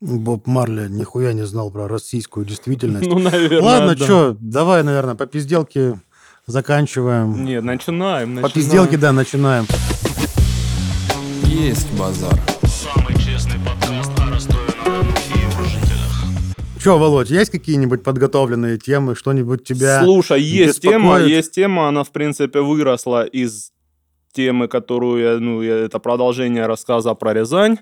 Боб Марли нихуя не знал про российскую действительность. Ну, наверное, Ладно, да. что, давай, наверное, по пизделке заканчиваем. Нет, начинаем, По начинаем. пизделке, да, начинаем. Есть базар. Самый честный подкаст о Ростове-на-Дону и его жителях. Че, Володь, есть какие-нибудь подготовленные темы, что-нибудь тебя Слушай, есть тема, беспокоит? есть тема, она, в принципе, выросла из темы, которую я, ну, это продолжение рассказа про Рязань.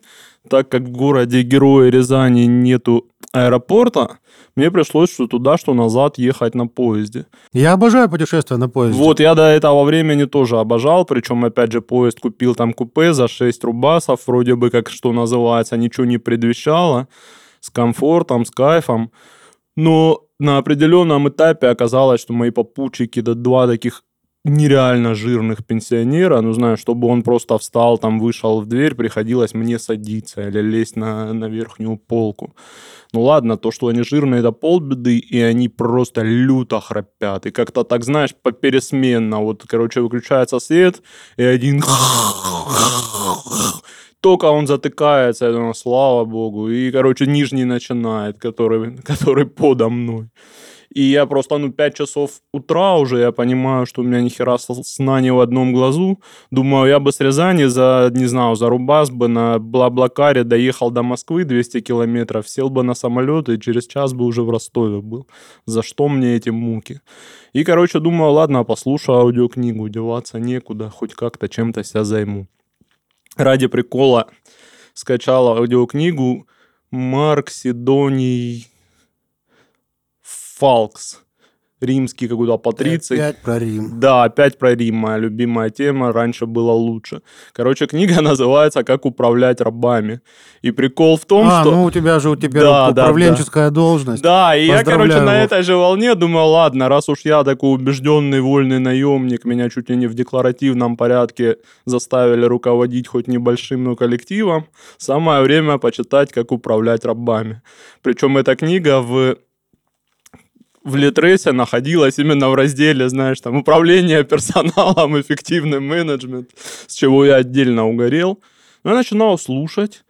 Так как в городе Героя Рязани нету аэропорта, мне пришлось что туда, что назад ехать на поезде. Я обожаю путешествия на поезде. Вот, я до этого времени тоже обожал, причем, опять же, поезд купил там купе за 6 рубасов, вроде бы, как что называется, ничего не предвещало, с комфортом, с кайфом. Но на определенном этапе оказалось, что мои попутчики, да два таких нереально жирных пенсионера, ну, знаю, чтобы он просто встал, там, вышел в дверь, приходилось мне садиться или лезть на, на верхнюю полку. Ну ладно, то, что они жирные, это полбеды, и они просто люто храпят. И как-то так, знаешь, попересменно. Вот, короче, выключается свет, и один... Только он затыкается, я думаю, слава богу. И, короче, нижний начинает, который, который подо мной. И я просто, ну, 5 часов утра уже, я понимаю, что у меня ни хера с- сна не в одном глазу. Думаю, я бы с Рязани за, не знаю, за Рубас бы на Блаблакаре доехал до Москвы 200 километров, сел бы на самолет и через час бы уже в Ростове был. За что мне эти муки? И, короче, думаю, ладно, послушаю аудиокнигу, деваться некуда, хоть как-то чем-то себя займу. Ради прикола скачал аудиокнигу Марк Сидоний Фалкс. Римский какой-то патриций. Опять про Рим. Да, опять про Рим, моя любимая тема. Раньше было лучше. Короче, книга называется «Как управлять рабами». И прикол в том, а, что... ну у тебя же у тебя Да, да, управленческая должность. Да, и я, короче, на этой же волне думаю, ладно, раз уж я такой убежденный вольный наемник, меня чуть ли не в декларативном порядке заставили руководить хоть небольшим, но коллективом, самое время почитать, как управлять рабами. Причем эта книга в в Литресе находилась именно в разделе, знаешь, там, управление персоналом, эффективный менеджмент, с чего я отдельно угорел. Но я начинал слушать,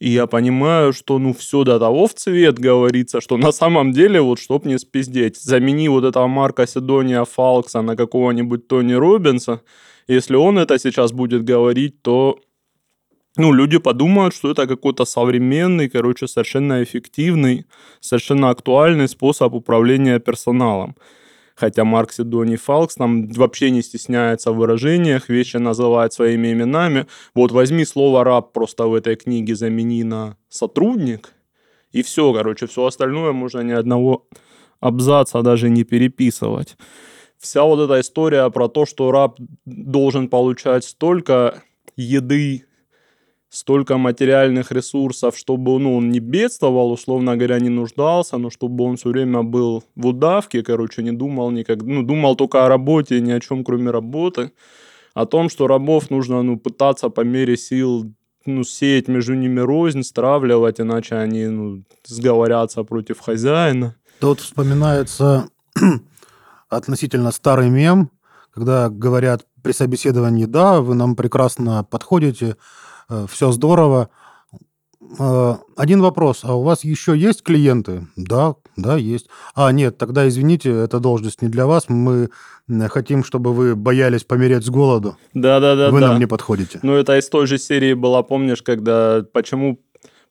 и я понимаю, что ну все до того в цвет говорится, что на самом деле, вот чтоб не спиздеть, замени вот этого Марка Сидония Фалкса на какого-нибудь Тони Робинса, если он это сейчас будет говорить, то ну, люди подумают, что это какой-то современный, короче, совершенно эффективный, совершенно актуальный способ управления персоналом. Хотя Марк Сидоний Фалкс там вообще не стесняется в выражениях, вещи называет своими именами. Вот возьми слово «раб» просто в этой книге замени на «сотрудник», и все, короче, все остальное можно ни одного абзаца даже не переписывать. Вся вот эта история про то, что раб должен получать столько еды, столько материальных ресурсов, чтобы ну, он не бедствовал, условно говоря, не нуждался, но чтобы он все время был в удавке, короче, не думал никак, ну, думал только о работе, ни о чем, кроме работы, о том, что рабов нужно, ну, пытаться по мере сил ну, сеять между ними рознь, стравливать, иначе они, ну, сговорятся против хозяина. Тут вспоминается относительно старый мем, когда говорят при собеседовании, да, вы нам прекрасно подходите, все здорово. Э, Один вопрос, а у вас еще есть клиенты? Да, да, есть. А, нет, тогда извините, эта должность не для вас, мы э, хотим, чтобы вы боялись помереть с голоду. Да-да-да. вы да. нам не подходите. Ну, это из той же серии была, помнишь, когда почему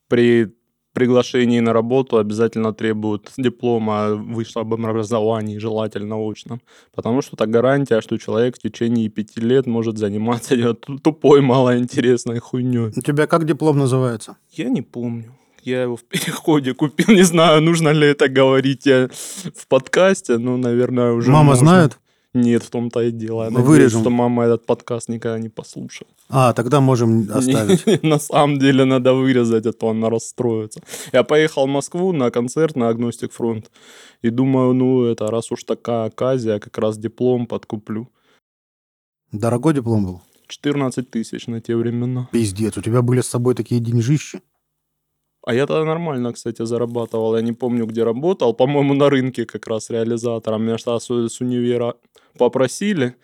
при приглашении на работу обязательно требуют диплома о высшем образовании, желательно очном. Потому что это гарантия, что человек в течение пяти лет может заниматься тупой, малоинтересной хуйней. У тебя как диплом называется? Я не помню. Я его в переходе купил. Не знаю, нужно ли это говорить я в подкасте. Ну, наверное, уже Мама можно. знает? Нет, в том-то и дело. Я Мы надеюсь, вырежем. что мама этот подкаст никогда не послушает. А, тогда можем оставить. На самом деле надо вырезать, а то она расстроится. Я поехал в Москву на концерт на Агностик Фронт. И думаю, ну, это раз уж такая оказия, как раз диплом подкуплю. Дорогой диплом был? 14 тысяч на те времена. Пиздец, у тебя были с собой такие деньжищи? А я тогда нормально, кстати, зарабатывал. Я не помню, где работал. По-моему, на рынке как раз реализатором. Меня что с, универа попросили.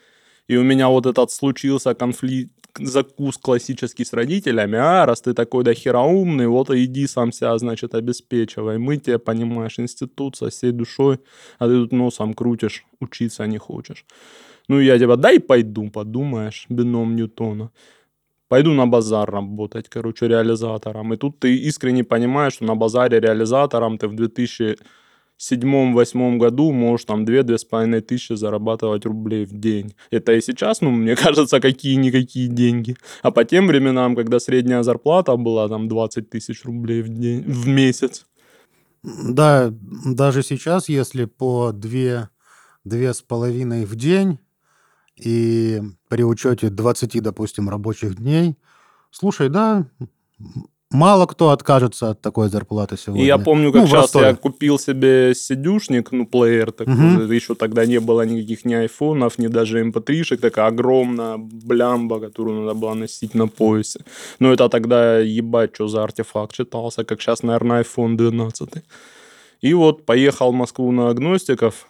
И у меня вот этот случился конфликт, закус классический с родителями. А, раз ты такой до хера умный, вот иди сам себя, значит, обеспечивай. Мы тебе, понимаешь, институт со всей душой, а ты тут носом крутишь, учиться не хочешь. Ну, я типа, дай пойду, подумаешь, бином Ньютона. Пойду на базар работать, короче, реализатором. И тут ты искренне понимаешь, что на базаре реализатором ты в 2007-2008 году можешь там 2-2,5 тысячи зарабатывать рублей в день. Это и сейчас, ну, мне кажется, какие-никакие деньги. А по тем временам, когда средняя зарплата была там 20 тысяч рублей в, день, в месяц. Да, даже сейчас, если по две, две с половиной в день, и при учете 20, допустим, рабочих дней, слушай, да, мало кто откажется от такой зарплаты сегодня. И я помню, Ну, как сейчас Ростове. я купил себе сидюшник, ну, плеер такой, Мгм. еще тогда не было никаких ни айфонов, ни даже mp3-шек, такая огромная блямба, которую надо было носить на поясе. Но это тогда, ебать, что за артефакт читался, как сейчас, наверное, iPhone 12. И вот поехал в Москву на агностиков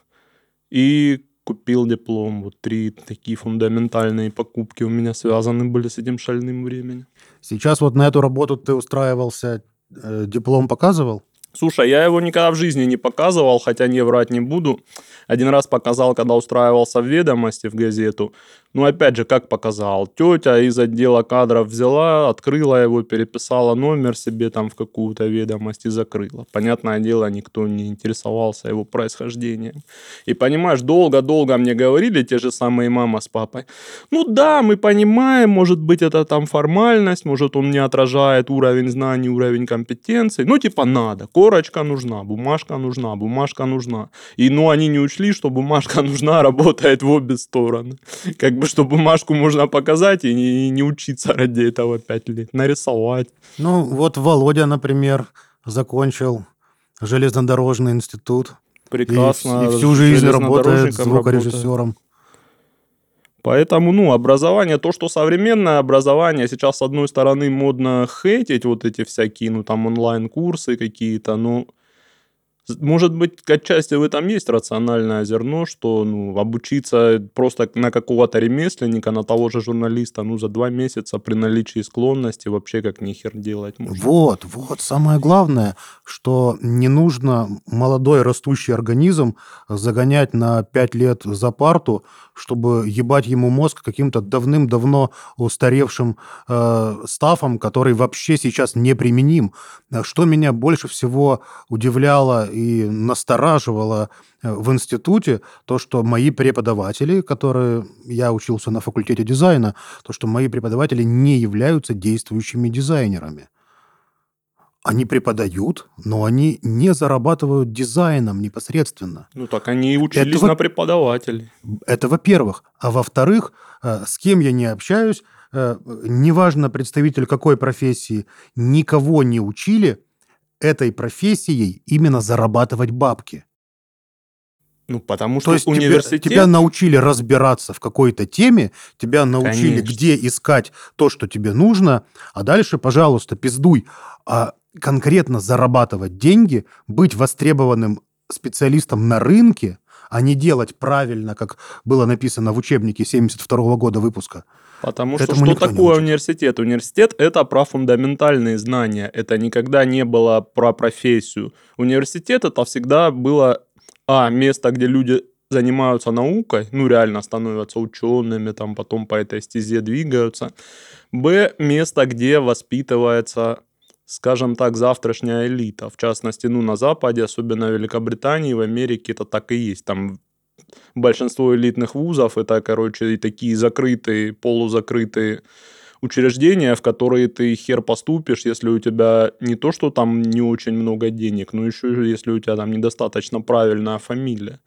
и купил диплом. Вот три такие фундаментальные покупки у меня связаны были с этим шальным временем. Сейчас вот на эту работу ты устраивался, э, диплом показывал? Слушай, я его никогда в жизни не показывал, хотя не врать не буду. Один раз показал, когда устраивался в ведомости в газету. Ну, опять же, как показал? Тетя из отдела кадров взяла, открыла его, переписала номер себе там в какую-то ведомость и закрыла. Понятное дело, никто не интересовался его происхождением. И понимаешь, долго-долго мне говорили те же самые мама с папой. Ну да, мы понимаем, может быть, это там формальность, может, он не отражает уровень знаний, уровень компетенций. Ну, типа, надо. Корочка нужна, бумажка нужна, бумажка нужна. И, ну, они не учли, что бумажка нужна, работает в обе стороны. Как бы, что бумажку можно показать и не, и не учиться ради этого пять лет. Нарисовать. Ну, вот Володя, например, закончил железнодорожный институт. и Прекрасно. вс- И, всю жизнь работает звукорежиссером. Поэтому, ну, образование, то, что современное образование, сейчас, с одной стороны, модно хейтить вот эти всякие, ну, там, онлайн-курсы какие-то, ну, с- может быть, отчасти в этом есть рациональное зерно, что, ну, обучиться просто на какого-то ремесленника, на того же журналиста, ну, за два месяца при наличии склонности вообще как нихер делать можно. Вот, вот самое главное, что не нужно молодой растущий организм загонять на 5 лет за парту, чтобы ебать ему мозг каким-то давным-давно устаревшим э, стафом, который вообще сейчас неприменим. Э, Что меня больше всего удивляло и настораживало э, в институте, то, что мои преподаватели, которые... Я учился на факультете дизайна, то, что мои преподаватели не являются действующими дизайнерами. Они преподают, но они не зарабатывают дизайном непосредственно. Ну, так они и учились Этого- на преподавателей. Это во-первых. А во-вторых, э, с кем я не общаюсь, э, неважно представитель какой профессии, никого не учили этой профессией именно зарабатывать бабки. Ну, потому То что есть тебе- университет... тебя научили разбираться в какой-то теме, тебя научили, Конечно. где искать то, что тебе нужно, а дальше, пожалуйста, пиздуй. А конкретно зарабатывать деньги, быть востребованным специалистом на рынке, а не делать правильно, как было написано в учебнике 72 года выпуска. Потому что Этому что такое университет? Университет – это про фундаментальные знания. Это никогда не было про профессию. Университет – это всегда было, а, место, где люди занимаются наукой, ну, реально становятся учеными, там потом по этой стезе двигаются. Б, место, где воспитывается, скажем так, завтрашняя элита. В частности, ну, на Западе, особенно в Великобритании, в Америке это так и есть. Там большинство элитных вузов это, короче, такие закрытые, полузакрытые учреждения, в которые ты хер поступишь, если у тебя не то, что там не очень много денег, но еще если у тебя там недостаточно правильная фамилия.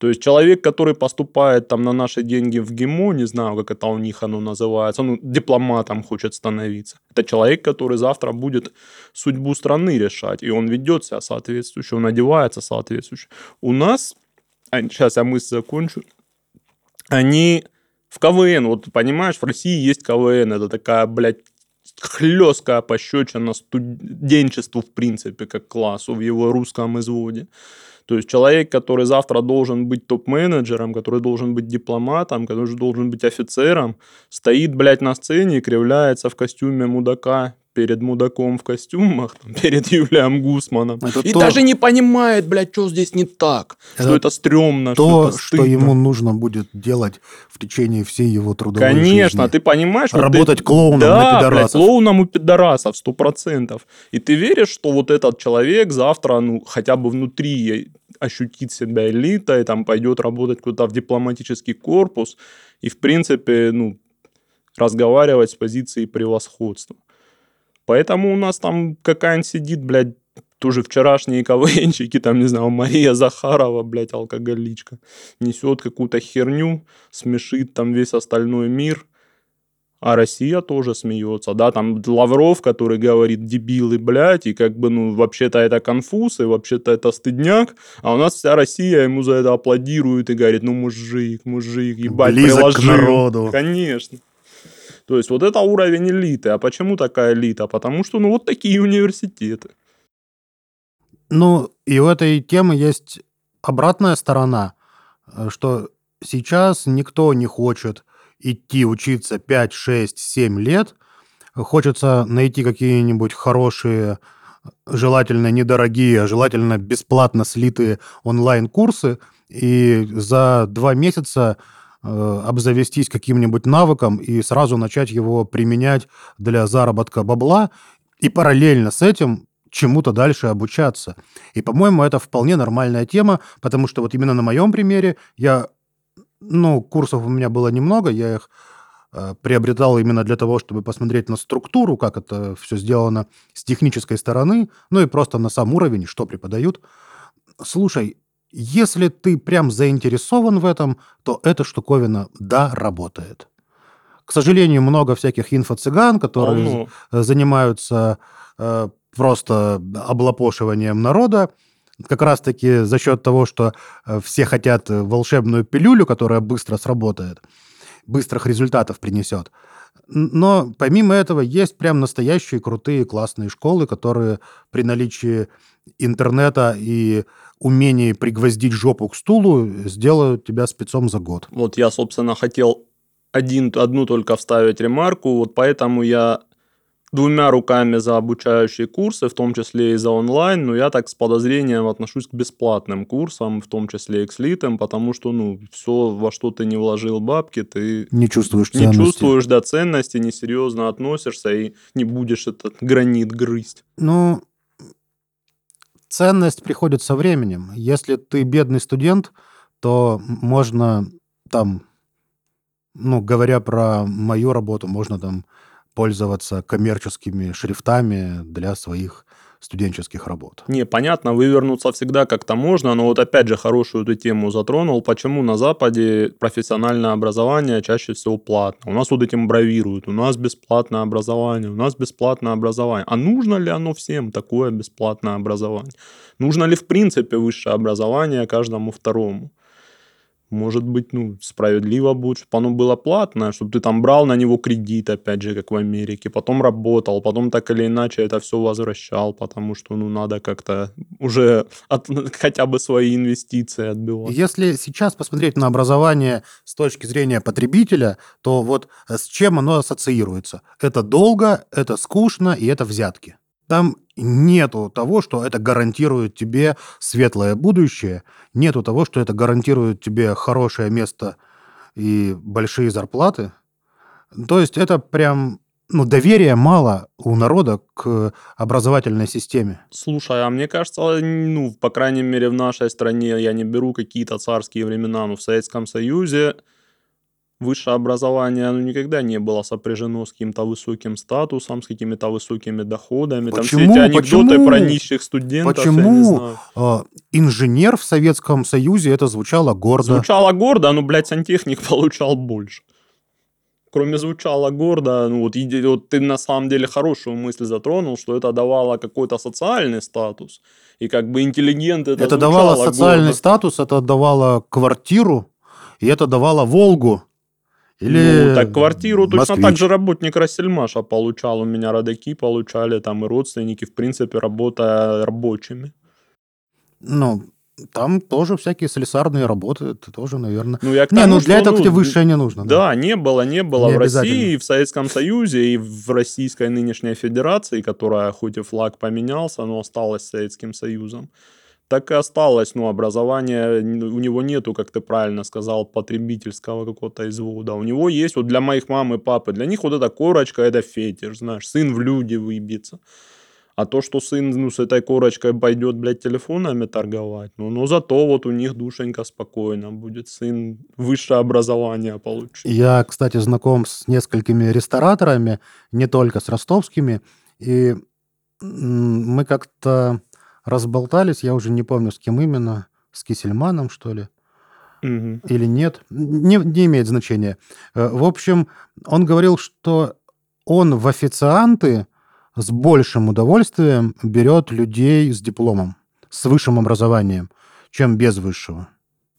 То есть человек, который поступает там на наши деньги в ГИМО, не знаю, как это у них оно называется, ну, дипломатом хочет становиться. Это человек, который завтра будет судьбу страны решать, и он ведет себя соответствующе, он одевается соответствующе. У нас, сейчас я мысль закончу, они в КВН, вот понимаешь, в России есть КВН, это такая, блядь, хлесткая пощечина студенчеству, в принципе, как классу в его русском изводе. То есть человек, который завтра должен быть топ-менеджером, который должен быть дипломатом, который должен быть офицером, стоит, блядь, на сцене и кривляется в костюме мудака перед мудаком в костюмах, там, перед Юлием Гусманом. Это и то- даже не понимает, блядь, что здесь не так. что Это это стрёмно, что То, это что стыдно. ему нужно будет делать в течение всей его трудовой Конечно, жизни. ты понимаешь, что Работать ты... клоуном да, на блядь, пидорасов. клоуном у пидорасов, сто процентов. И ты веришь, что вот этот человек завтра, ну, хотя бы внутри ощутит себя элитой, там, пойдет работать куда-то в дипломатический корпус и, в принципе, ну, разговаривать с позиции превосходства. Поэтому у нас там какая-нибудь сидит, блядь, тоже вчерашние КВНчики, там, не знаю, Мария Захарова, блядь, алкоголичка, несет какую-то херню, смешит там весь остальной мир, а Россия тоже смеется, да, там Лавров, который говорит дебилы, блядь, и как бы, ну, вообще-то это конфуз, и вообще-то это стыдняк, а у нас вся Россия ему за это аплодирует и говорит, ну, мужик, мужик, ебать, Близок к приложил. народу. Конечно. То есть вот это уровень элиты. А почему такая элита? Потому что, ну, вот такие университеты. Ну, и у этой темы есть обратная сторона, э, что сейчас никто не хочет идти учиться 5, 6, 7 лет. Хочется найти какие-нибудь хорошие, желательно недорогие, а желательно бесплатно слитые онлайн-курсы и за два месяца обзавестись каким-нибудь навыком и сразу начать его применять для заработка бабла и параллельно с этим чему-то дальше обучаться. И, по-моему, это вполне нормальная тема, потому что вот именно на моем примере я, ну, курсов у меня было немного, я их э, приобретал именно для того, чтобы посмотреть на структуру, как это все сделано с технической стороны, ну и просто на сам уровень, что преподают. Слушай, если ты прям заинтересован в этом, то эта штуковина, да, работает. К сожалению, много всяких инфо-цыган, которые э, занимаются э, просто облапошиванием народа, как раз-таки за счет того, что э, все хотят волшебную пилюлю, которая быстро сработает, быстрых результатов принесет. Но помимо этого есть прям настоящие крутые классные школы, которые при наличии интернета и умении пригвоздить жопу к стулу сделают тебя спецом за год. Вот я, собственно, хотел один, одну только вставить ремарку, вот поэтому я двумя руками за обучающие курсы, в том числе и за онлайн, но я так с подозрением отношусь к бесплатным курсам, в том числе и к слитым, потому что, ну, все, во что ты не вложил бабки, ты Не чувствуешь не ценности. чувствуешь до ценности, несерьезно относишься и не будешь этот гранит грызть. Ну, ценность приходит со временем. Если ты бедный студент, то можно там, ну, говоря про мою работу, можно там пользоваться коммерческими шрифтами для своих студенческих работ. Не, понятно, вывернуться всегда как-то можно, но вот опять же хорошую эту тему затронул, почему на Западе профессиональное образование чаще всего платно. У нас вот этим бравируют, у нас бесплатное образование, у нас бесплатное образование. А нужно ли оно всем такое бесплатное образование? Нужно ли в принципе высшее образование каждому второму? Может быть, ну, справедливо будет, чтобы оно было платное, чтобы ты там брал на него кредит, опять же, как в Америке, потом работал, потом так или иначе это все возвращал, потому что, ну, надо как-то уже от- хотя бы свои инвестиции отбивать. Если сейчас посмотреть на образование с точки зрения потребителя, то вот э, с чем оно ассоциируется? Это долго, это скучно и это взятки. Там нету того, что это гарантирует тебе светлое будущее, нету того, что это гарантирует тебе хорошее место и большие зарплаты. То есть это прям ну, доверия мало у народа к образовательной системе. Слушай, а мне кажется, ну, по крайней мере, в нашей стране, я не беру какие-то царские времена, но в Советском Союзе высшее образование, оно никогда не было сопряжено с каким-то высоким статусом, с какими-то высокими доходами. Там все Почему? эти анекдоты Почему? про нищих студентов, я не Почему? знаю. Э, Инженер в Советском Союзе это звучало гордо. Звучало гордо, но, блядь, сантехник получал больше. Кроме звучало гордо, ну вот, иди- вот ты на самом деле хорошую мысль затронул, что это давало какой-то социальный статус. И как бы интеллигент это, Это давало социальный гордо. статус, это давало квартиру, и это давало Волгу. Или ну, так квартиру точно москвич. так же работник Рассельмаша получал. У меня родаки получали, там и родственники, в принципе, работая рабочими. Ну, там тоже всякие слесарные работы, это тоже, наверное. Ну, я к Не, тому, ну для этого ну, тебе высшее не нужно. Да, не было, не было Не в России, и в Советском Союзе, и в Российской нынешней Федерации, которая хоть и флаг поменялся, но осталась Советским Союзом. Так и осталось, ну, образование, у него нету, как ты правильно сказал, потребительского какого-то извода. У него есть, вот для моих мам и папы, для них вот эта корочка, это фетиш, знаешь, сын в люди выбьется. А то, что сын ну, с этой корочкой пойдет, блядь, телефонами торговать, ну, но зато вот у них душенька спокойно будет. Сын высшее образование получит. Я, кстати, знаком с несколькими рестораторами, не только с ростовскими, и мы как-то разболтались, я уже не помню, с кем именно, с Кисельманом, что ли, Мгм. или нет, не, не имеет значения. Э, В общем, он говорил, что он в официанты с большим удовольствием берет людей с дипломом, с высшим образованием, чем без высшего.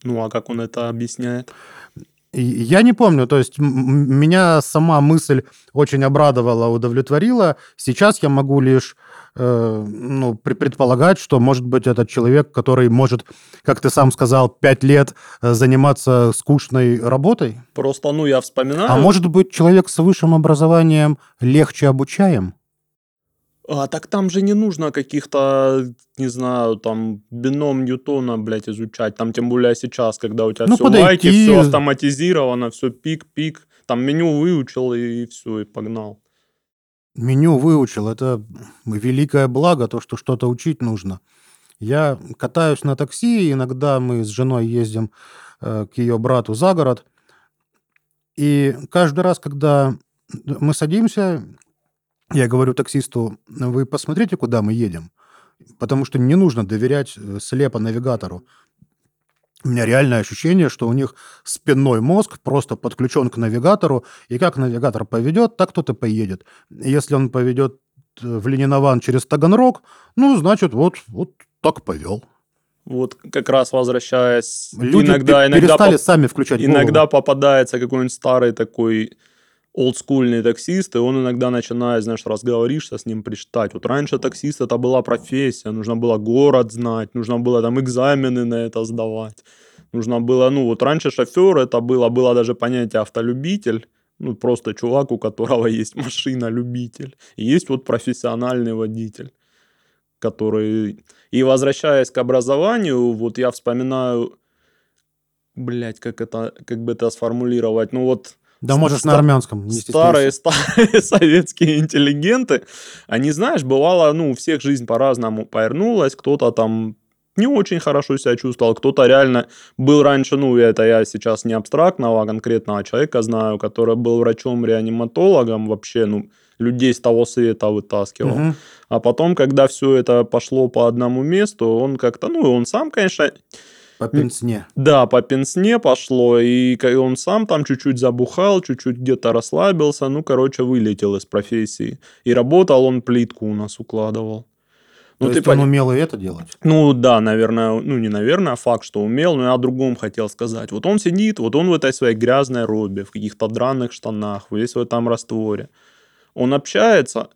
Ну, а как он это объясняет? Я не помню, то есть меня сама мысль очень обрадовала, удовлетворила. Сейчас я могу лишь э, ну, пре- предполагать, что, может быть, этот человек, который может, как ты сам сказал, пять лет э, заниматься скучной работой, Просто, ну, я вспоминаю... а может быть, человек с высшим образованием легче обучаем? А так там же не нужно каких-то, не знаю, там, бином Ньютона, блядь, изучать. Там тем более сейчас, когда у тебя Ну, все подойти. лайки, все автоматизировано, все пик-пик. Там меню выучил и все, и погнал. Меню выучил, это великое благо, то, что что-то учить нужно. Я катаюсь на такси, иногда мы с женой ездим э, к ее брату за город, и каждый раз, когда мы садимся, я говорю таксисту, вы посмотрите, куда мы едем, потому что не нужно доверять э, слепо навигатору. У меня реальное ощущение, что у них спинной мозг просто подключен к навигатору, и как навигатор поведет, так тот и поедет. Если он поведет э, в Ленинован через Таганрог, ну, значит, вот, вот так повел. Вот как раз возвращаясь, Люди иногда, пе- иногда, перестали поп- сами включать голову. иногда попадается какой-нибудь старый такой олдскульный таксист, и он иногда начинает, знаешь, разговоришься с ним, причитать. Вот раньше таксист это была профессия, нужно было город знать, нужно было там экзамены на это сдавать. Нужно было, ну вот раньше шофер это было, было даже понятие автолюбитель, ну просто чувак, у которого есть машина любитель. И есть вот профессиональный водитель, который... И возвращаясь к образованию, вот я вспоминаю, блять, как это, как бы это сформулировать, ну вот Да можешь на армянском. старые, старые советские интеллигенты, они, знаешь, бывало, ну, у всех жизнь по-разному повернулась, кто-то там не очень хорошо себя чувствовал, кто-то реально был раньше, ну, это я сейчас не абстрактного, а конкретного человека знаю, который был врачом-реаниматологом, вообще, ну, людей с того света вытаскивал. Мгм. А потом, когда все это пошло по одному месту, он как-то, ну, и он сам, конечно, По пенсне. да, по пенсне пошло, и он сам там чуть-чуть забухал, чуть-чуть где-то расслабился, ну, короче, вылетел из профессии. И работал он плитку у нас укладывал. То Ну, ты есть он пони- умел и это делать. ну да, наверное, ну не наверное, а факт, что умел, но я о другом хотел сказать. Вот он сидит, вот он в этой своей грязной робе, в каких-то драных штанах, весь в этом растворе. Он общается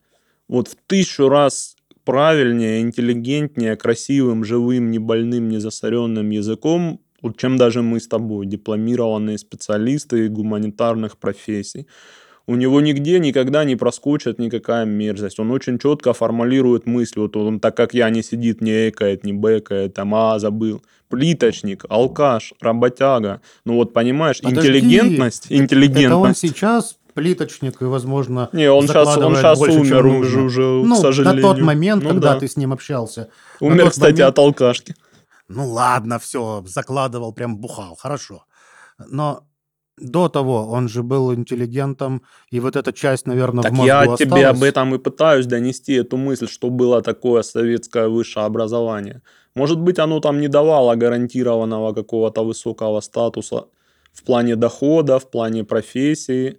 вот в тысячу раз правильнее, интеллигентнее, красивым, живым, не больным, не засоренным языком, чем даже мы с тобой, дипломированные специалисты гуманитарных профессий. У него нигде никогда не проскочит никакая мерзость. Он очень четко формулирует мысли. Вот он, так как я, не сидит, не экает, не бэкает, там, а, забыл. Плиточник, алкаш, работяга. Ну вот, понимаешь, Подожди, интеллигентность, Это он интеллигентность. сейчас плиточник и, возможно, Не, он сейчас, он сейчас больше, умер, уже, уже, ну, к сожалению. на тот момент, Ну когда да. ты с ним общался. Умер, кстати, момент- от алкашки. Ну ладно, все, закладывал, прям бухал, хорошо. Но до того он же был интеллигентом, и вот эта часть, наверное, Так в мозгу я тебе осталась. об этом и пытаюсь донести эту мысль, что было такое советское высшее образование. Может быть, оно там не давало гарантированного какого-то высокого статуса в плане дохода, в плане профессии.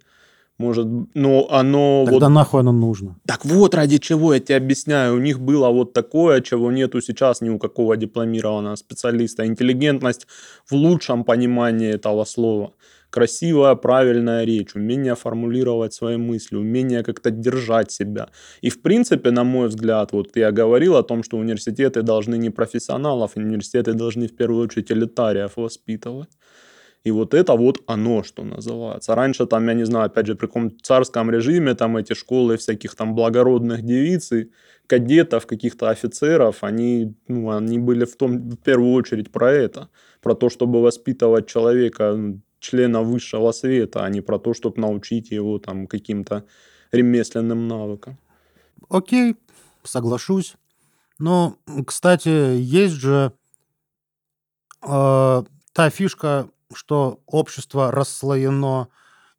Может, но оно... вот Тогда нахуй оно нужно? Так вот, ради чего я тебе объясняю. У них было вот такое, чего нету сейчас ни у какого дипломированного специалиста. Интеллигентность в лучшем понимании этого слова. красивая, правильная речь, умение формулировать свои мысли, умение как-то держать себя. И в принципе, на мой взгляд, вот я говорил о том, что университеты должны не профессионалов, университеты должны в первую очередь элитариев воспитывать. И вот это вот оно, что называется. Раньше там, я не знаю, опять же, при каком царском режиме, там эти школы всяких там благородных девиц и кадетов, каких-то офицеров, они, ну, они были в, том, в первую очередь про это. Про то, чтобы воспитывать человека, члена высшего света, а не про то, чтобы научить его там каким-то ремесленным навыкам. Окей, соглашусь. Но, кстати, есть же э, та фишка, что общество расслоено,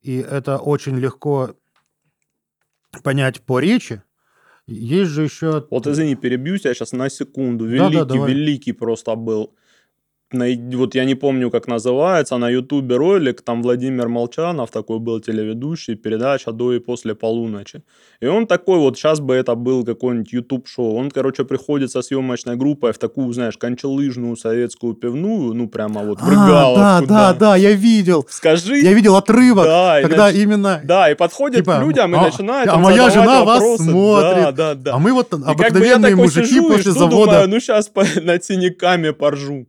и это очень легко понять по речи. Есть же еще... Вот извини, перебью тебя сейчас на секунду. Великий, давай. великий просто был. Вот я не помню, как называется, на ютубе ролик, там Владимир Молчанов такой был телеведущий, передача до и после полуночи. И он такой вот, сейчас бы это был какой-нибудь ютуб-шоу. Он, короче, приходит со съемочной группой в такую, знаешь, кончелыжную советскую пивную, ну, прямо вот в А, да, да, да, я видел. Скажи, Я видел отрывок, Да, и когда нач- именно... да, и подходит Типа, к людям и а- начинает а моя жена вас вопросы. смотрит. Да, да, да. А мы вот И как бы я обыкновенные такой мужики сижу и после жду, завода. думаю, ну сейчас над синяками поржу.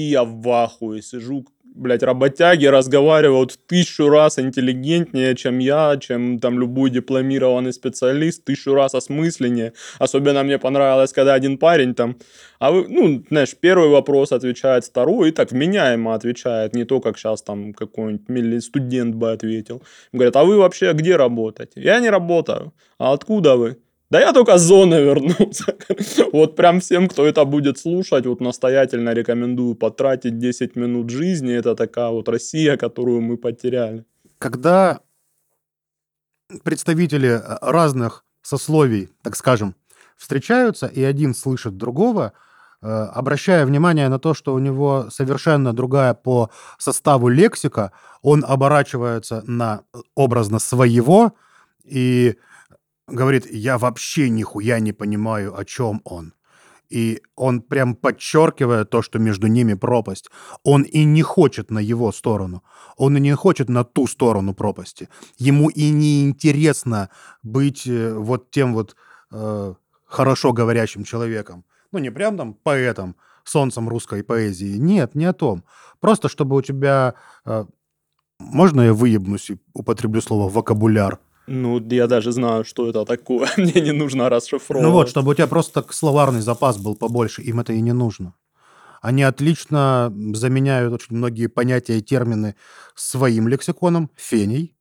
И я в ахуе сижу, блядь, работяги разговаривают в тысячу раз интеллигентнее, чем я, чем там любой дипломированный специалист, тысячу раз осмысленнее. Особенно мне понравилось, когда один парень там, а вы, ну, знаешь, первый вопрос отвечает, второй, и так вменяемо отвечает, не то, как сейчас там какой-нибудь студент бы ответил. Говорят, а вы вообще где работаете? Я не работаю. А откуда вы? Да я только с зоны вернулся. Вот прям всем, кто это будет слушать, вот настоятельно рекомендую потратить 10 минут жизни. Это такая вот Россия, которую мы потеряли. Когда представители э, разных сословий, так скажем, встречаются, и один слышит другого, э, обращая внимание на то, что у него совершенно другая по составу лексика, он оборачивается на э, образно своего и говорит, я вообще нихуя не понимаю, о чем он. И он прям подчеркивает то, что между ними пропасть. Он и не хочет на его сторону. Он и не хочет на ту сторону пропасти. Ему и не интересно быть э, вот тем вот э, хорошо говорящим человеком. Ну, не прям там поэтом, солнцем русской поэзии. Нет, не о том. Просто чтобы у тебя... э, можно я выебнусь и употреблю слово «вокабуляр»? Ну, я даже знаю, что это такое. Мне не нужно расшифровывать. Ну вот, чтобы у тебя просто словарный запас был побольше, им это и не нужно. Они отлично заменяют очень многие понятия и термины своим лексиконом, феней,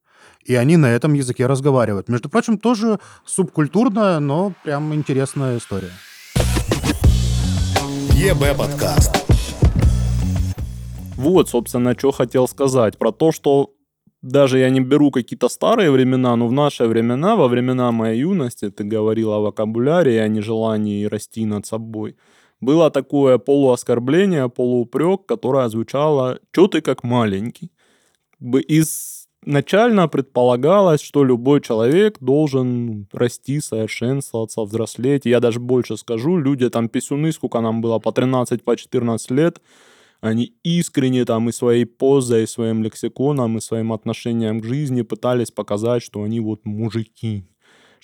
и они на этом языке разговаривают. Между прочим, тоже субкультурная, но прям интересная история. ЕБ подкаст. Вот, собственно, что хотел сказать. Про то, что даже я не беру какие-то старые времена, но в наши времена, во времена моей юности, ты говорил о вокабуляре и о нежелании расти над собой, было такое полуоскорбление, полуупрек, которое звучало «чё ты как маленький?». Изначально предполагалось, что любой человек должен расти, совершенствоваться, взрослеть. Я даже больше скажу, люди там писюны, сколько нам было, по 13, по 14 лет, они искренне там и своей позой, и своим лексиконом, и своим отношением к жизни пытались показать, что они вот мужики.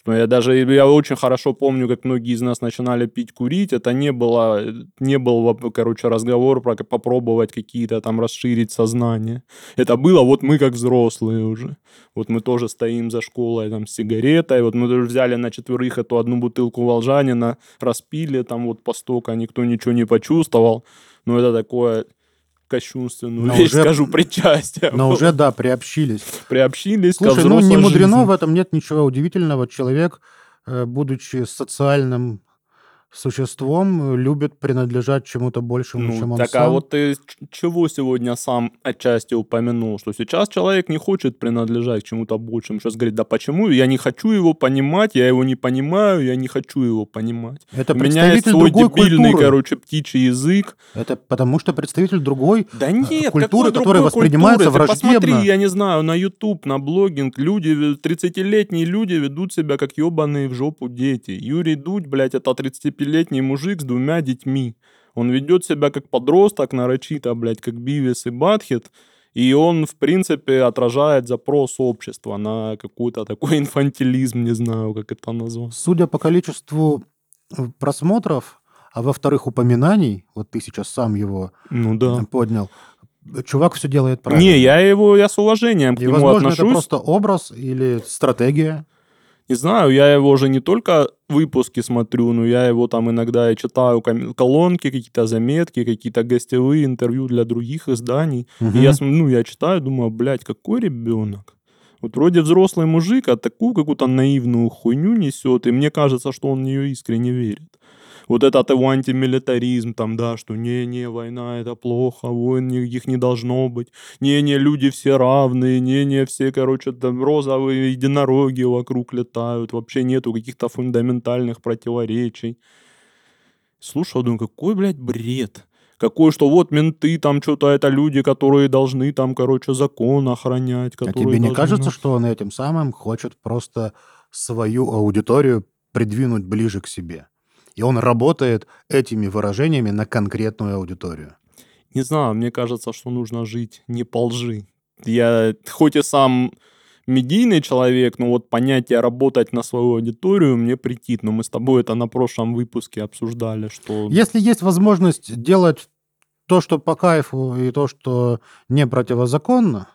Что я даже, я очень хорошо помню, как многие из нас начинали пить, курить. Это не было, не был, короче, разговор про попробовать какие-то там расширить сознание. Это было вот мы как взрослые уже. Вот мы тоже стоим за школой там с сигаретой. Вот мы тоже взяли на четверых эту одну бутылку волжанина, распили там вот по стока, никто ничего не почувствовал. Но это такое кощунственную Но вещь, уже- скажу, причастие. Но уже, да, приобщились. приобщились Слушай, ну не мудрено, жизни. в этом нет ничего удивительного. Человек, э, будучи социальным существом, э, любит принадлежать чему-то большему, чем Ну, он так сам. а вот ты чего сегодня сам отчасти упомянул, что сейчас человек не хочет принадлежать к чему-то большему. Сейчас говорит, да почему? Я не хочу его понимать, я его не понимаю, я не хочу его понимать. Это У меня есть свой дебильный, культуры. короче, птичий язык. Это потому что представитель другой Да нет, Э, культуры, какой которая воспринимается культуры? Ты враждебно. посмотри, я не знаю, на YouTube, на блогинг, люди, 30-летние люди ведут себя как ебаные в жопу дети. Юрий Дудь, блядь, это 35-летний мужик с двумя детьми. Он ведет себя как подросток, нарочито, блядь, как Бивис и Батхет. И он, в принципе, отражает запрос общества на какой-то такой инфантилизм, не знаю, как это назвать. Судя по количеству э, просмотров, а во-вторых, упоминаний, вот ты сейчас сам его Ну да. поднял, чувак все делает правильно. Не, я его, я с уважением к И, нему возможно, отношусь. это просто образ или стратегия. Не знаю, я его уже не только выпуски смотрю, но я его там иногда и читаю колонки, какие-то заметки, какие-то гостевые интервью для других изданий. И Мгм. я, ну, я читаю, думаю, блядь, какой ребенок? Вот вроде взрослый мужик, а такую какую-то наивную хуйню несет, и мне кажется, что он в нее искренне верит. Вот этот его антимилитаризм, там, да, что не-не, война это плохо, войн никаких не должно быть, не-не, люди все равные, не-не, все, короче, там розовые единороги вокруг летают, вообще нету каких-то фундаментальных противоречий. Слушай, думаю, какой, блядь, бред. Какой, что вот менты, там что-то это люди, которые должны там, короче, закон охранять. А Которые тебе не должны кажется, что он этим самым хочет просто свою аудиторию придвинуть ближе к себе? И он работает этими выражениями на конкретную аудиторию. Не знаю, мне кажется, что нужно жить не по лжи. Я хоть и сам медийный человек, но вот понятие работать на свою аудиторию мне притит. Но мы с тобой это на прошлом выпуске обсуждали, что... Если есть возможность делать то, что по кайфу, и то, что не противозаконно,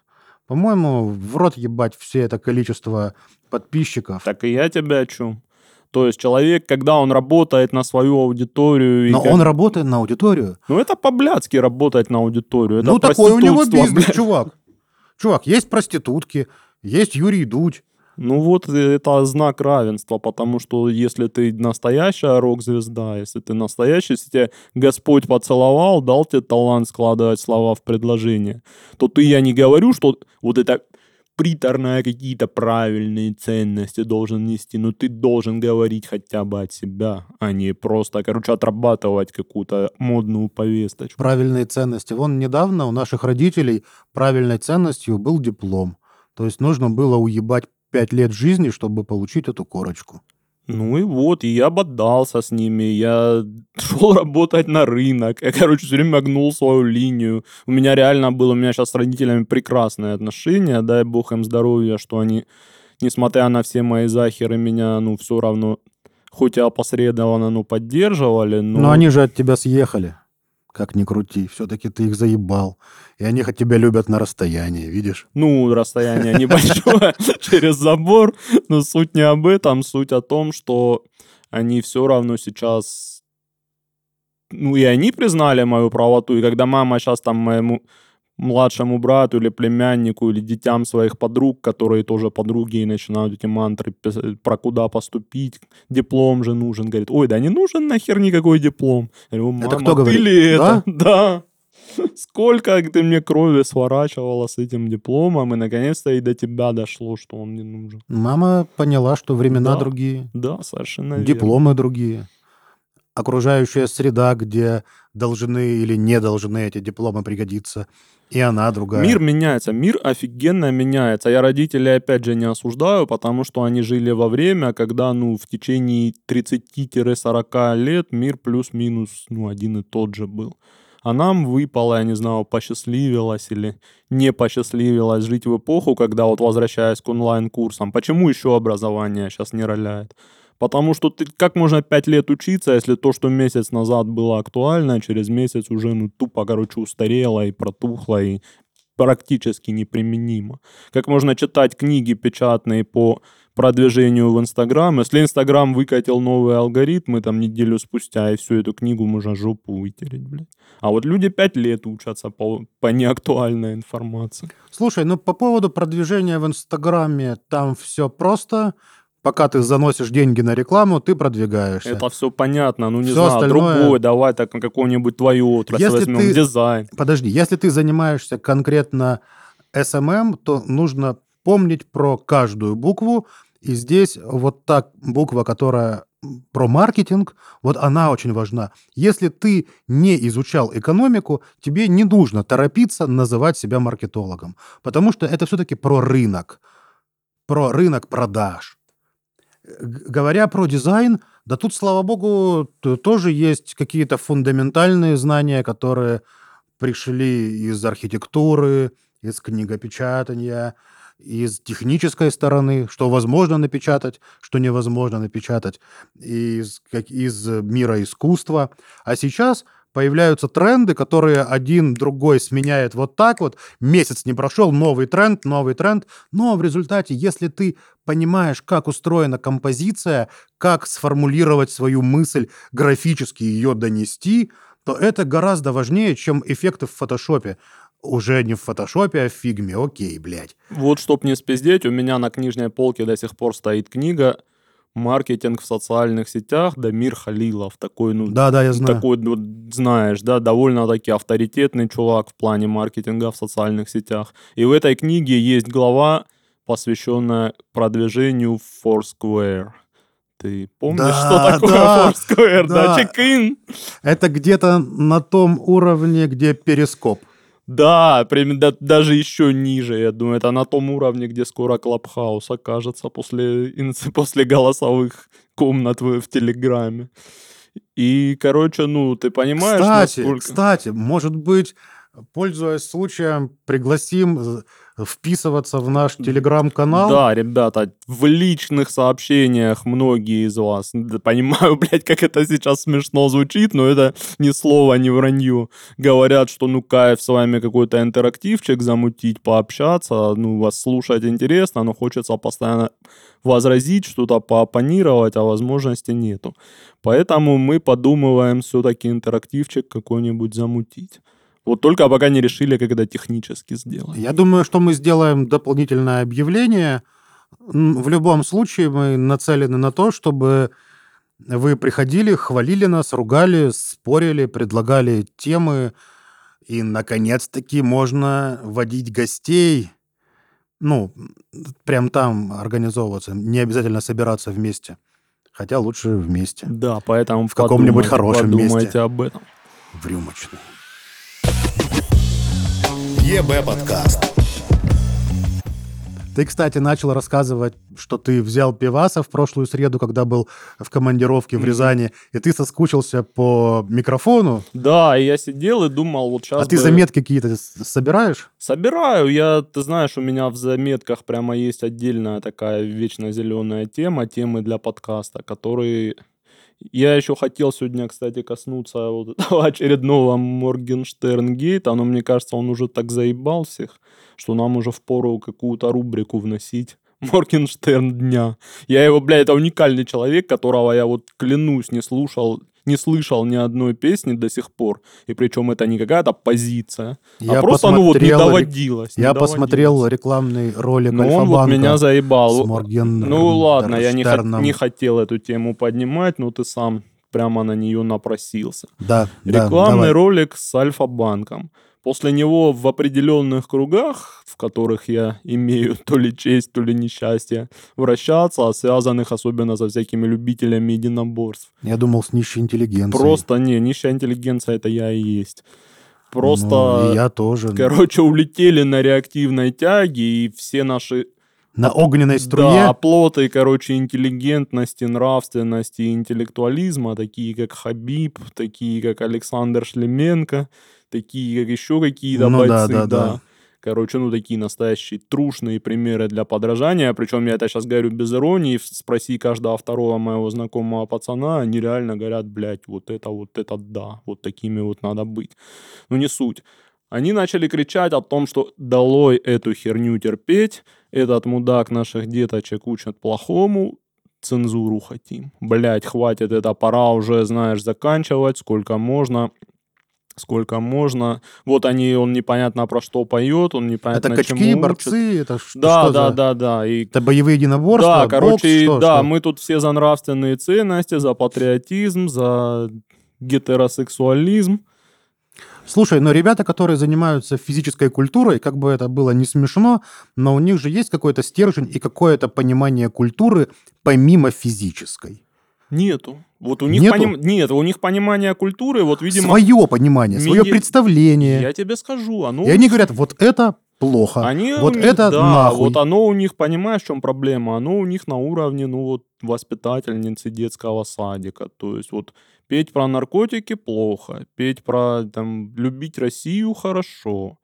по-моему, в рот ебать все это количество подписчиков. Так и я тебя о чем? То есть человек, когда он работает на свою аудиторию... Но как- он работает на аудиторию. Ну это по-блядски работать на аудиторию. Это ну, такой у него бизнес, блядь. чувак. Чувак, есть проститутки, есть Юрий Дудь. Ну вот это знак равенства, потому что если ты настоящая рок-звезда, если ты настоящий, если тебя Господь поцеловал, дал тебе талант складывать слова в предложение, то ты, я не говорю, что вот это приторные какие-то правильные ценности должен нести, но ты должен говорить хотя бы от себя, а не просто, короче, отрабатывать какую-то модную повесточку. Правильные ценности. Вон недавно у наших родителей правильной ценностью был диплом. То есть нужно было уебать пять лет жизни, чтобы получить эту корочку. Ну и вот, и я бодался с ними, я шел работать на рынок, я, короче, все время гнул свою линию. У меня реально было, у меня сейчас с родителями прекрасные отношения, дай бог им здоровья, что они, несмотря на все мои захеры, меня, ну, все равно, хоть и опосредованно, ну, поддерживали, но... Но они же от тебя съехали. Как ни крути, все-таки ты их заебал. И они хоть тебя любят на расстоянии, видишь? Ну, расстояние небольшое через забор, но суть не об этом, суть о том, что они все равно сейчас... Ну, и они признали мою правоту, и когда мама сейчас там моему младшему брату или племяннику или детям своих подруг, которые тоже подруги и начинают эти мантры пис- про куда поступить, диплом же нужен, говорит, ой, да не нужен нахер никакой диплом. Я говорю, мама, кто ты говорит? ли это? Да? Да. Сколько ты мне крови сворачивала с этим дипломом, и наконец-то и до тебя дошло, что он не нужен. Мама поняла, что времена Да. другие, Да, совершенно верно. дипломы другие, окружающая среда, где должны или не должны эти дипломы пригодиться, и она другая. Мир меняется, мир офигенно меняется. Я родителей, опять же, не осуждаю, потому что они жили во время, когда, ну, в течение 30-40 лет мир плюс-минус, ну, один и тот же был. А нам выпало, я не знаю, посчастливилось или не посчастливилось жить в эпоху, когда вот возвращаясь к онлайн-курсам, почему еще образование сейчас не роляет? Потому что ты, как можно 5 лет учиться, если то, что месяц назад было актуально, через месяц уже ну, тупо, короче, устарело и протухло, и практически неприменимо. Как можно читать книги печатные по продвижению в Инстаграм, если Инстаграм выкатил новые алгоритмы там неделю спустя, и всю эту книгу можно жопу вытереть, блядь. А вот люди 5 лет учатся по, по неактуальной информации. Слушай, ну по поводу продвижения в Инстаграме, там все просто. Пока ты заносишь деньги на рекламу, ты продвигаешься. Это все понятно, ну не Всё знаю, остальное- другой, давай так на какую-нибудь твою отрасль Если возьмем, ты- дизайн. Подожди, если ты занимаешься конкретно SMM, то нужно помнить про каждую букву. И здесь вот та буква, которая про маркетинг, вот она очень важна. Если ты не изучал экономику, тебе не нужно торопиться называть себя маркетологом, потому что это все-таки про рынок, про рынок продаж. Говоря про дизайн, да тут, слава богу, тоже есть какие-то фундаментальные знания, которые пришли из архитектуры, из книгопечатания, из технической стороны, что возможно напечатать, что невозможно напечатать, из, как, из мира искусства. А сейчас появляются тренды, которые один другой сменяет вот так вот. Месяц не прошел, новый тренд, новый тренд. Но в результате, если ты понимаешь, как устроена композиция, как сформулировать свою мысль, графически ее донести, то это гораздо важнее, чем эффекты в фотошопе. Уже не в фотошопе, а в фигме. Окей, блядь. Вот, чтоб не спиздеть, у меня на книжной полке до сих пор стоит книга «Маркетинг в социальных сетях» Дамир Халилов. Такой, ну, Да-да, я знаю. такой, вот, знаешь, да, довольно-таки авторитетный чувак в плане маркетинга в социальных сетях. И в этой книге есть глава, посвященная продвижению в Foursquare. Ты помнишь, Да, что такое да, Foursquare? Да, да. чек-ин. Это где-то на том уровне, где перископ. Да, даже еще ниже, я думаю. Это на том уровне, где скоро Клабхаус окажется после, после голосовых комнат в, в Телеграме. И, короче, ну, ты понимаешь, Кстати, насколько... кстати, может быть, пользуясь случаем, пригласим э, вписываться в наш телеграм-канал. Да, ребята, в личных сообщениях многие из вас, да, понимаю, блядь, как это сейчас смешно звучит, но это ни слова, не вранье, говорят, что ну кайф с вами какой-то интерактивчик замутить, пообщаться, ну вас слушать интересно, но хочется постоянно возразить, что-то поопонировать, а возможности нету. Поэтому мы подумываем все-таки интерактивчик какой-нибудь замутить. Вот только пока не решили, когда технически сделать. Я думаю, что мы сделаем дополнительное объявление. В любом случае мы нацелены на то, чтобы вы приходили, хвалили нас, ругали, спорили, предлагали темы. И, наконец-таки, можно водить гостей. Ну, прям там организовываться. Не обязательно собираться вместе. Хотя лучше вместе. Да, поэтому В каком-нибудь подумайте- хорошем подумайте месте. об этом. В рюмочной. ЕБ подкаст. Ты, кстати, начал рассказывать, что ты взял пиваса в прошлую среду, когда был в командировке в. Рязани, и ты соскучился по микрофону. Да, и я сидел и думал, вот сейчас а ты заметки какие-то собираешь? Собираю, я, ты знаешь, у меня в заметках прямо есть отдельная такая вечно зеленая тема, темы для подкаста, которые... Я еще хотел сегодня, кстати, коснуться вот этого очередного Моргенштерн-гейта, но мне кажется, он уже так заебал всех, что нам уже впору какую-то рубрику вносить. Моргенштерн дня. Я его, бля, это уникальный человек, которого я вот клянусь не слушал, не слышал ни одной песни до сих пор. И причем это не какая-то позиция, а просто, ну вот, не доводилось. не Я доводилось. посмотрел рекламный ролик Ну, он вот меня заебал. Морген Ну ладно, я не, хот- не хотел эту тему поднимать, но ты сам прямо на нее напросился. Да, да, Рекламный давай. ролик с Альфа-банком. После него в определенных кругах, в которых я имею то ли честь, то ли несчастье вращаться, а связанных особенно со всякими любителями единоборств. Я думал, с нищей интеллигенцией. Просто не, нищая интеллигенция это я и есть. Просто, Ну, и я тоже. короче, улетели на реактивной тяге, и все наши На огненной струе. да, оплоты, короче, интеллигентности, нравственности интеллектуализма, такие как Хабиб, такие как Александр Шлеменко, такие как еще какие-то Ну да, бойцы, да, да. Короче, ну такие настоящие трушные примеры для подражания. Причем я это сейчас говорю без иронии. Спроси каждого второго моего знакомого пацана, они реально говорят, блядь, вот это, вот это да, вот такими вот надо быть. Ну не суть. Они начали кричать о том, что долой эту херню терпеть, этот мудак наших деточек учат плохому, цензуру хотим. Блять, хватит, это пора уже, знаешь, заканчивать, сколько можно, сколько можно. Вот они, он непонятно про что поет, он непонятно это качки, учит. борцы, это ш- Да, что да, за- да, да. И Это боевые единоборства, да, бокс, короче, что, да, что? мы тут все за нравственные ценности, за патриотизм, за гетеросексуализм. Слушай, но ребята, которые занимаются физической культурой, как бы это было не смешно, но у них же есть какой-то стержень и какое-то понимание культуры помимо физической. Нету. Вот у них Нету? поним- нет, у них понимание культуры, вот видимо. свое понимание, свое мини- представление. Я тебе скажу, оно. И они говорят, вот это плохо, Они вот них- это да, нахуй. Вот оно у них, понимаешь, в чем проблема? Оно у них на уровне, ну вот, воспитательницы детского садика. То есть вот петь про наркотики плохо, петь про там любить Россию хорошо.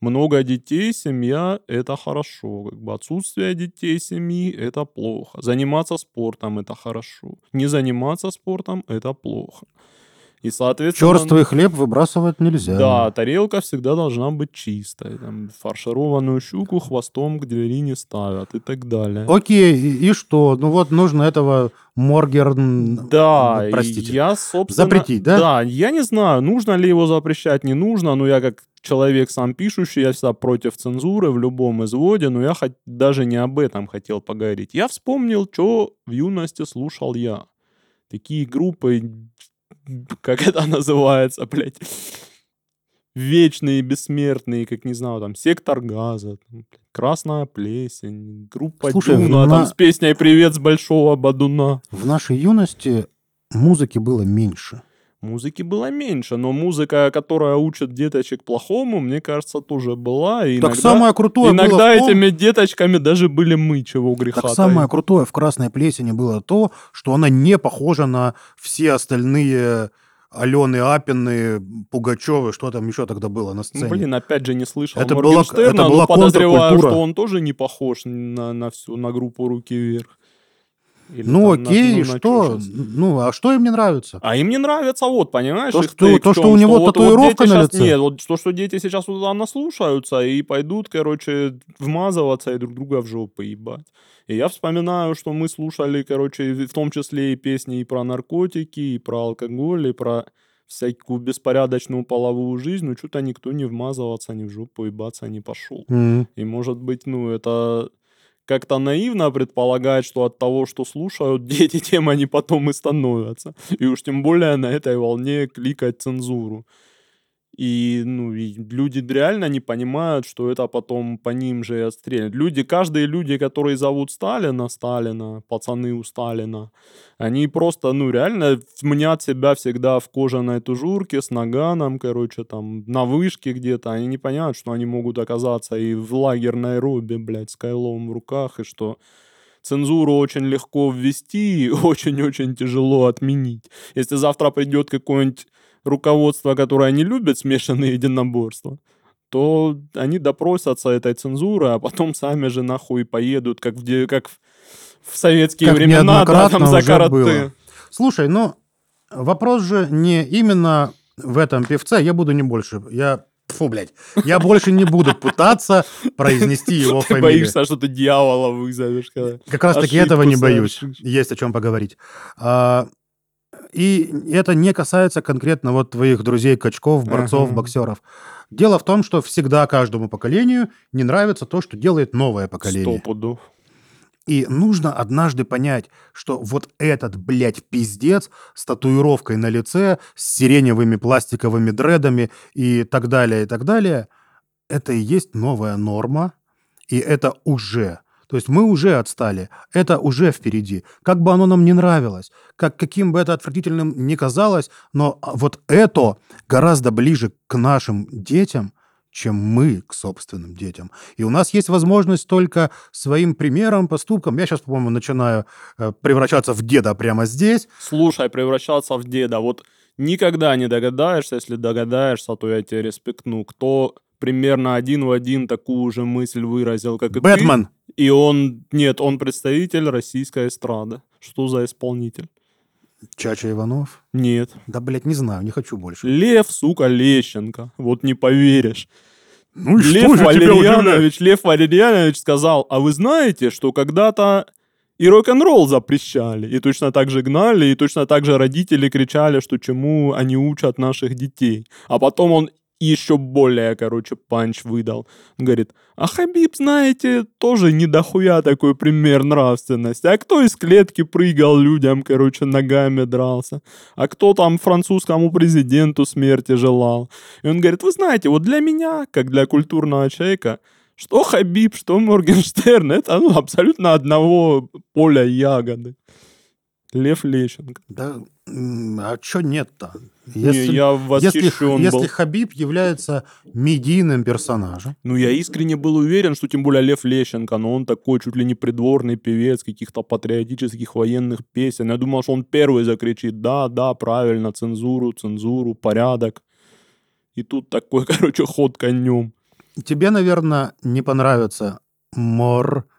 Много детей, семья – это хорошо. Как бы отсутствие детей, семьи – это плохо. Заниматься спортом – это хорошо. Не заниматься спортом – это плохо. И, соответственно... Черствый хлеб выбрасывать нельзя. Да, тарелка всегда должна быть чистой. Там, фаршированную щуку хвостом к двери не ставят и так далее. Окей, и, и что? Ну вот нужно этого Моргерн... Да, простите. я, собственно... Запретить, да? Да, я не знаю, нужно ли его запрещать, не нужно, но я как человек сам пишущий, я всегда против цензуры в любом изводе, но я хоть даже не об этом хотел поговорить. Я вспомнил, что в юности слушал я. Такие группы, как это называется, блядь, вечные, бессмертные, как не знаю, там, Сектор Газа, там, Красная Плесень, группа Слушай, Дюна, на- там, с песней «Привет с Большого Бадуна». В нашей юности музыки было меньше. Музыки было меньше, но музыка, которая учит деточек плохому, мне кажется, тоже была. И Так иногда, самое крутое иногда было в том- этими деточками даже были мы, чего греха Так самое крутое в «Красной плесени» было то, что она не похожа на все остальные Алены Апины, Пугачевы, что там еще тогда было на сцене. Ну, блин, опять же не слышал Это была- Моргенштерна, это но была подозреваю, контркультура. что он тоже не похож на, на всю, на группу «Руки вверх». Или ну там на- окей, ну, что? Ну, а что им не нравится? А им не нравится, вот, понимаешь? То, что- в то, что у него вот- вот татуировка дети на лице? Нет, вот то, что дети сейчас туда наслушаются и пойдут, короче, вмазываться и друг друга в жопу ебать. И я вспоминаю, что мы слушали, короче, в том числе и песни и про наркотики, и про алкоголь, и про всякую беспорядочную половую жизнь, но что-то никто не вмазываться, ни в жопу ебаться не пошел. М. И может быть, ну, это как-то наивно предполагать, что от того, что слушают дети, тем они потом и становятся. И уж тем более на этой волне кликать цензуру. И, ну, и люди реально не понимают, что это потом по ним же и отстрелят. Люди, каждые люди, которые зовут Сталина, Сталина, пацаны у Сталина, они просто, ну, реально мнят себя всегда в кожаной тужурке с наганом, короче, там, на вышке где-то. Они не понимают, что они могут оказаться и в лагерной робе, блядь, с кайлом в руках, и что цензуру очень легко ввести и очень-очень тяжело отменить. Если завтра придет какое-нибудь руководство, которое не любит смешанные единоборства, то они допросятся этой цензуры, а потом сами же нахуй поедут, как в, как в- в советские Как времена, да, там за уже карате. было. Слушай, ну, вопрос же не именно в этом певце. Я буду не больше. Я Фу, блядь. Я больше не буду пытаться произнести его Ты фамилию. боишься, что ты дьявола вызовешь, когда... Как раз таки этого не боюсь. Есть о чем поговорить. А, И это не касается конкретно вот твоих друзей, качков, борцов, Ага. боксеров. Дело в том, что всегда каждому поколению не нравится то, что делает новое поколение. Сто пудов. И нужно однажды понять, что вот этот, блядь, пиздец с татуировкой на лице, с сиреневыми пластиковыми дредами и так далее, и так далее, это и есть новая норма, и это уже. То есть мы уже отстали, это уже впереди. Как бы оно нам не нравилось, как, каким бы это отвратительным ни казалось, но вот это гораздо ближе к нашим детям, чем мы к собственным детям. И у нас есть возможность только своим примером, поступком. Я сейчас, по-моему, начинаю э, превращаться в деда прямо здесь. Слушай, превращаться в деда. Вот никогда не догадаешься, если догадаешься, то я тебе респектну. Кто примерно один в один такую же мысль выразил, как и ты. Бэтмен. И он, нет, он представитель российской эстрады. Что за исполнитель? Чача Иванов. Нет. Да, блядь, не знаю, не хочу больше. Лев, сука, Лещенко. Вот не поверишь. Ну Лев Валерьянович, Лев Валерьянович сказал, а вы знаете, что когда-то и рок-н-ролл запрещали, и точно так же гнали, и точно так же родители кричали, что чему они учат наших детей. А потом он еще более, короче, панч выдал. Он говорит, а Хабиб, знаете, тоже не дохуя такой пример нравственности. А кто из клетки прыгал людям, короче, ногами дрался? А кто там французскому президенту смерти желал? И он говорит, вы знаете, вот для меня, как для культурного человека, что Хабиб, что Моргенштерн, это ну, абсолютно одного поля ягоды. Лев Лещенко. Да, а что нет-то? Не, Если, я если, восхищен если был. Хабиб является медийным персонажем, Ну, я искренне был уверен, что тем более Лев Лещенко, но он такой чуть ли не придворный певец каких-то патриотических военных песен. Я думал, что он первый закричит, да, да, правильно, цензуру, цензуру, порядок. И тут такой, короче, ход конем. тебе, наверное, не понравится Моргенштерн,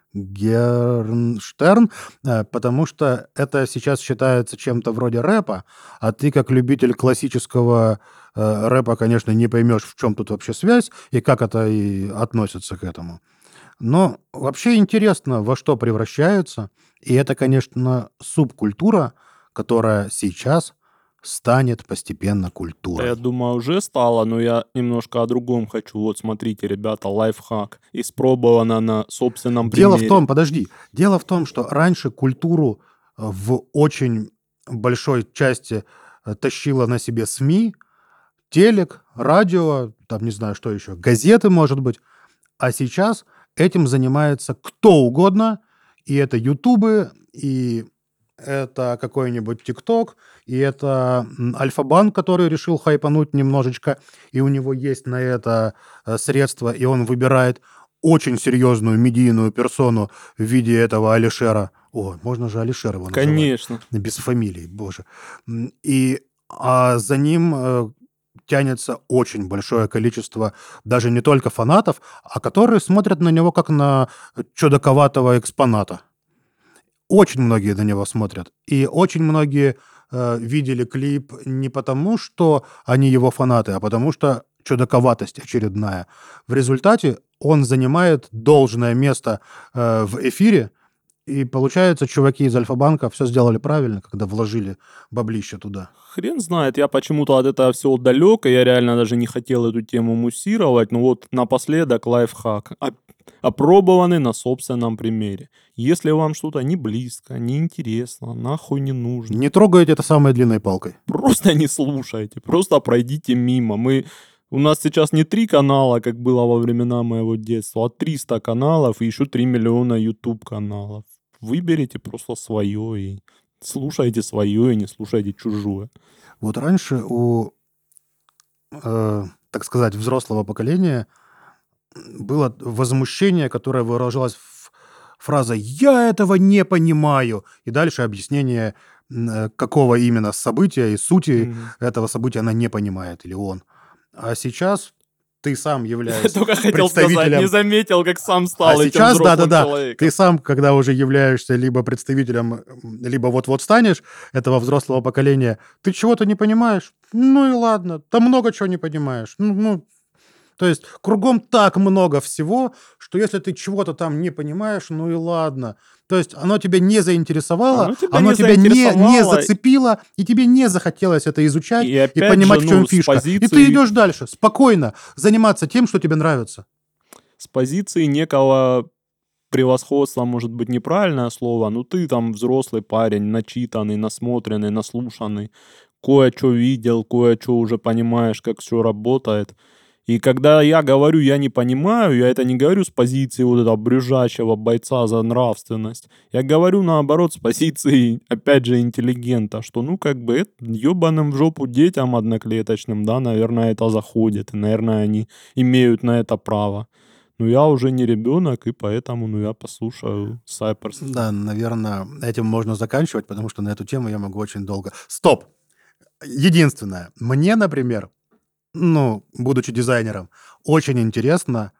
э, потому что это сейчас считается чем-то вроде рэпа, а ты, как любитель классического э, рэпа, конечно, не поймешь, в чем тут вообще связь и как это и относится к этому. Но вообще интересно, во что превращаются. И это, конечно, субкультура, которая сейчас станет постепенно культурой. Я думаю, уже стало, но я немножко о другом хочу. Вот смотрите, ребята, лайфхак. Испробовано на собственном Дело примере. в том, подожди, дело в том, что раньше культуру э, в очень большой части э, тащила на себе СМИ, телек, радио, там не знаю, что еще, газеты, может быть. А сейчас этим занимается кто угодно, и это ютубы, и это какой-нибудь ТикТок, и это Альфа-банк, который решил хайпануть немножечко, и у него есть на это э, средства, и он выбирает очень серьезную медийную персону в виде этого Алишера. О, можно же Алишер его называть. Конечно. Без фамилии, боже. И а за ним э, тянется очень большое количество даже не только фанатов, а которые смотрят на него как на чудаковатого экспоната. Очень многие на него смотрят. И очень многие э, видели клип не потому, что они его фанаты, а потому что чудаковатость очередная. В результате он занимает должное место э, в эфире, и получается, чуваки из Альфа-банка все сделали правильно, когда вложили баблище туда. Хрен знает, я почему-то от этого всего далек, и я реально даже не хотел эту тему муссировать, но вот напоследок лайфхак. Оп- Опробованный на собственном примере. Если вам что-то не близко, не интересно, нахуй не нужно, Не трогайте это самой длинной палкой. просто не слушайте, просто пройдите мимо. Мы у нас сейчас не три канала, как было во времена моего детства, а 300 каналов и еще 3 миллиона YouTube каналов. Выберите просто свое и слушайте свое и не слушайте чужое. Вот раньше у, э, так сказать, взрослого поколения было возмущение, которое выражалось в фразой «я этого не понимаю», и дальше объяснение, э, какого именно события и сути Мгм. этого события она не понимает, или он. А сейчас ты сам являешься Только хотел сказать, не заметил, как сам А стал этим сейчас, да-да-да, ты сам, когда уже являешься либо представителем, либо вот-вот станешь этого взрослого поколения, ты чего-то не понимаешь? Ну и ладно, там много чего не понимаешь. Ну, ну, то есть кругом так много всего, что если ты чего-то там не понимаешь, ну и ладно. То есть оно тебя не заинтересовало, Оно тебя оно не тебя не, не зацепило, и тебе не захотелось это изучать И и, понимать, же, в чем ну, фишка. И позиции- ты идешь дальше, спокойно, заниматься тем, что тебе нравится. С позиции некого превосходства, может быть, неправильное слово, но ты там взрослый парень, начитанный, насмотренный, наслушанный, кое-что видел, кое-что уже понимаешь, как все работает. И когда я говорю, я не понимаю, я это не говорю с позиции вот этого брюжащего бойца за нравственность. Я говорю, наоборот, с позиции, опять же, интеллигента, что, ну, как бы, ебаным в жопу детям одноклеточным, да, наверное, это заходит, и, наверное, они имеют на это право. Но я уже не ребенок, и поэтому, ну, я послушаю Сайперс. Да, наверное, этим можно заканчивать, потому что на эту тему я могу очень долго. Стоп! Единственное, мне, например, ну, будучи дизайнером, очень интересно,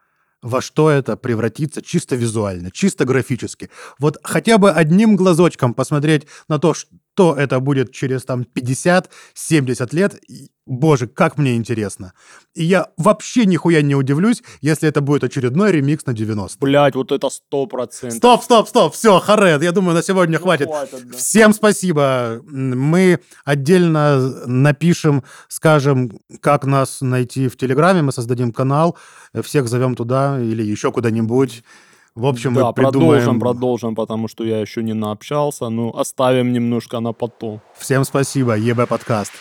во что это превратится чисто визуально, чисто графически. Вот хотя бы одним глазочком посмотреть на то, что это будет через там 50-70 лет, боже, как мне интересно. И я вообще нихуя не удивлюсь, если это будет очередной ремикс на 90 Блять, вот это сто процентов. Стоп, стоп, стоп, все, Харед, я думаю, на сегодня Ну, хватит. хватит, да. Всем спасибо. Мы отдельно напишем, скажем, как нас найти в Телеграме. Мы создадим канал, всех зовем туда или еще куда-нибудь. В общем, да, мы придумаем. продолжим, продолжим, потому что я еще не наобщался. Ну, оставим немножко на потом. Всем спасибо, ЕБ подкаст.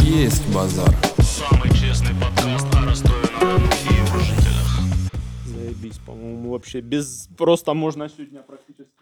Есть базар. Самый честный подкаст о Ростове-на-Дону и его жителях. Заебись, по-моему, вообще без... Просто можно сегодня практически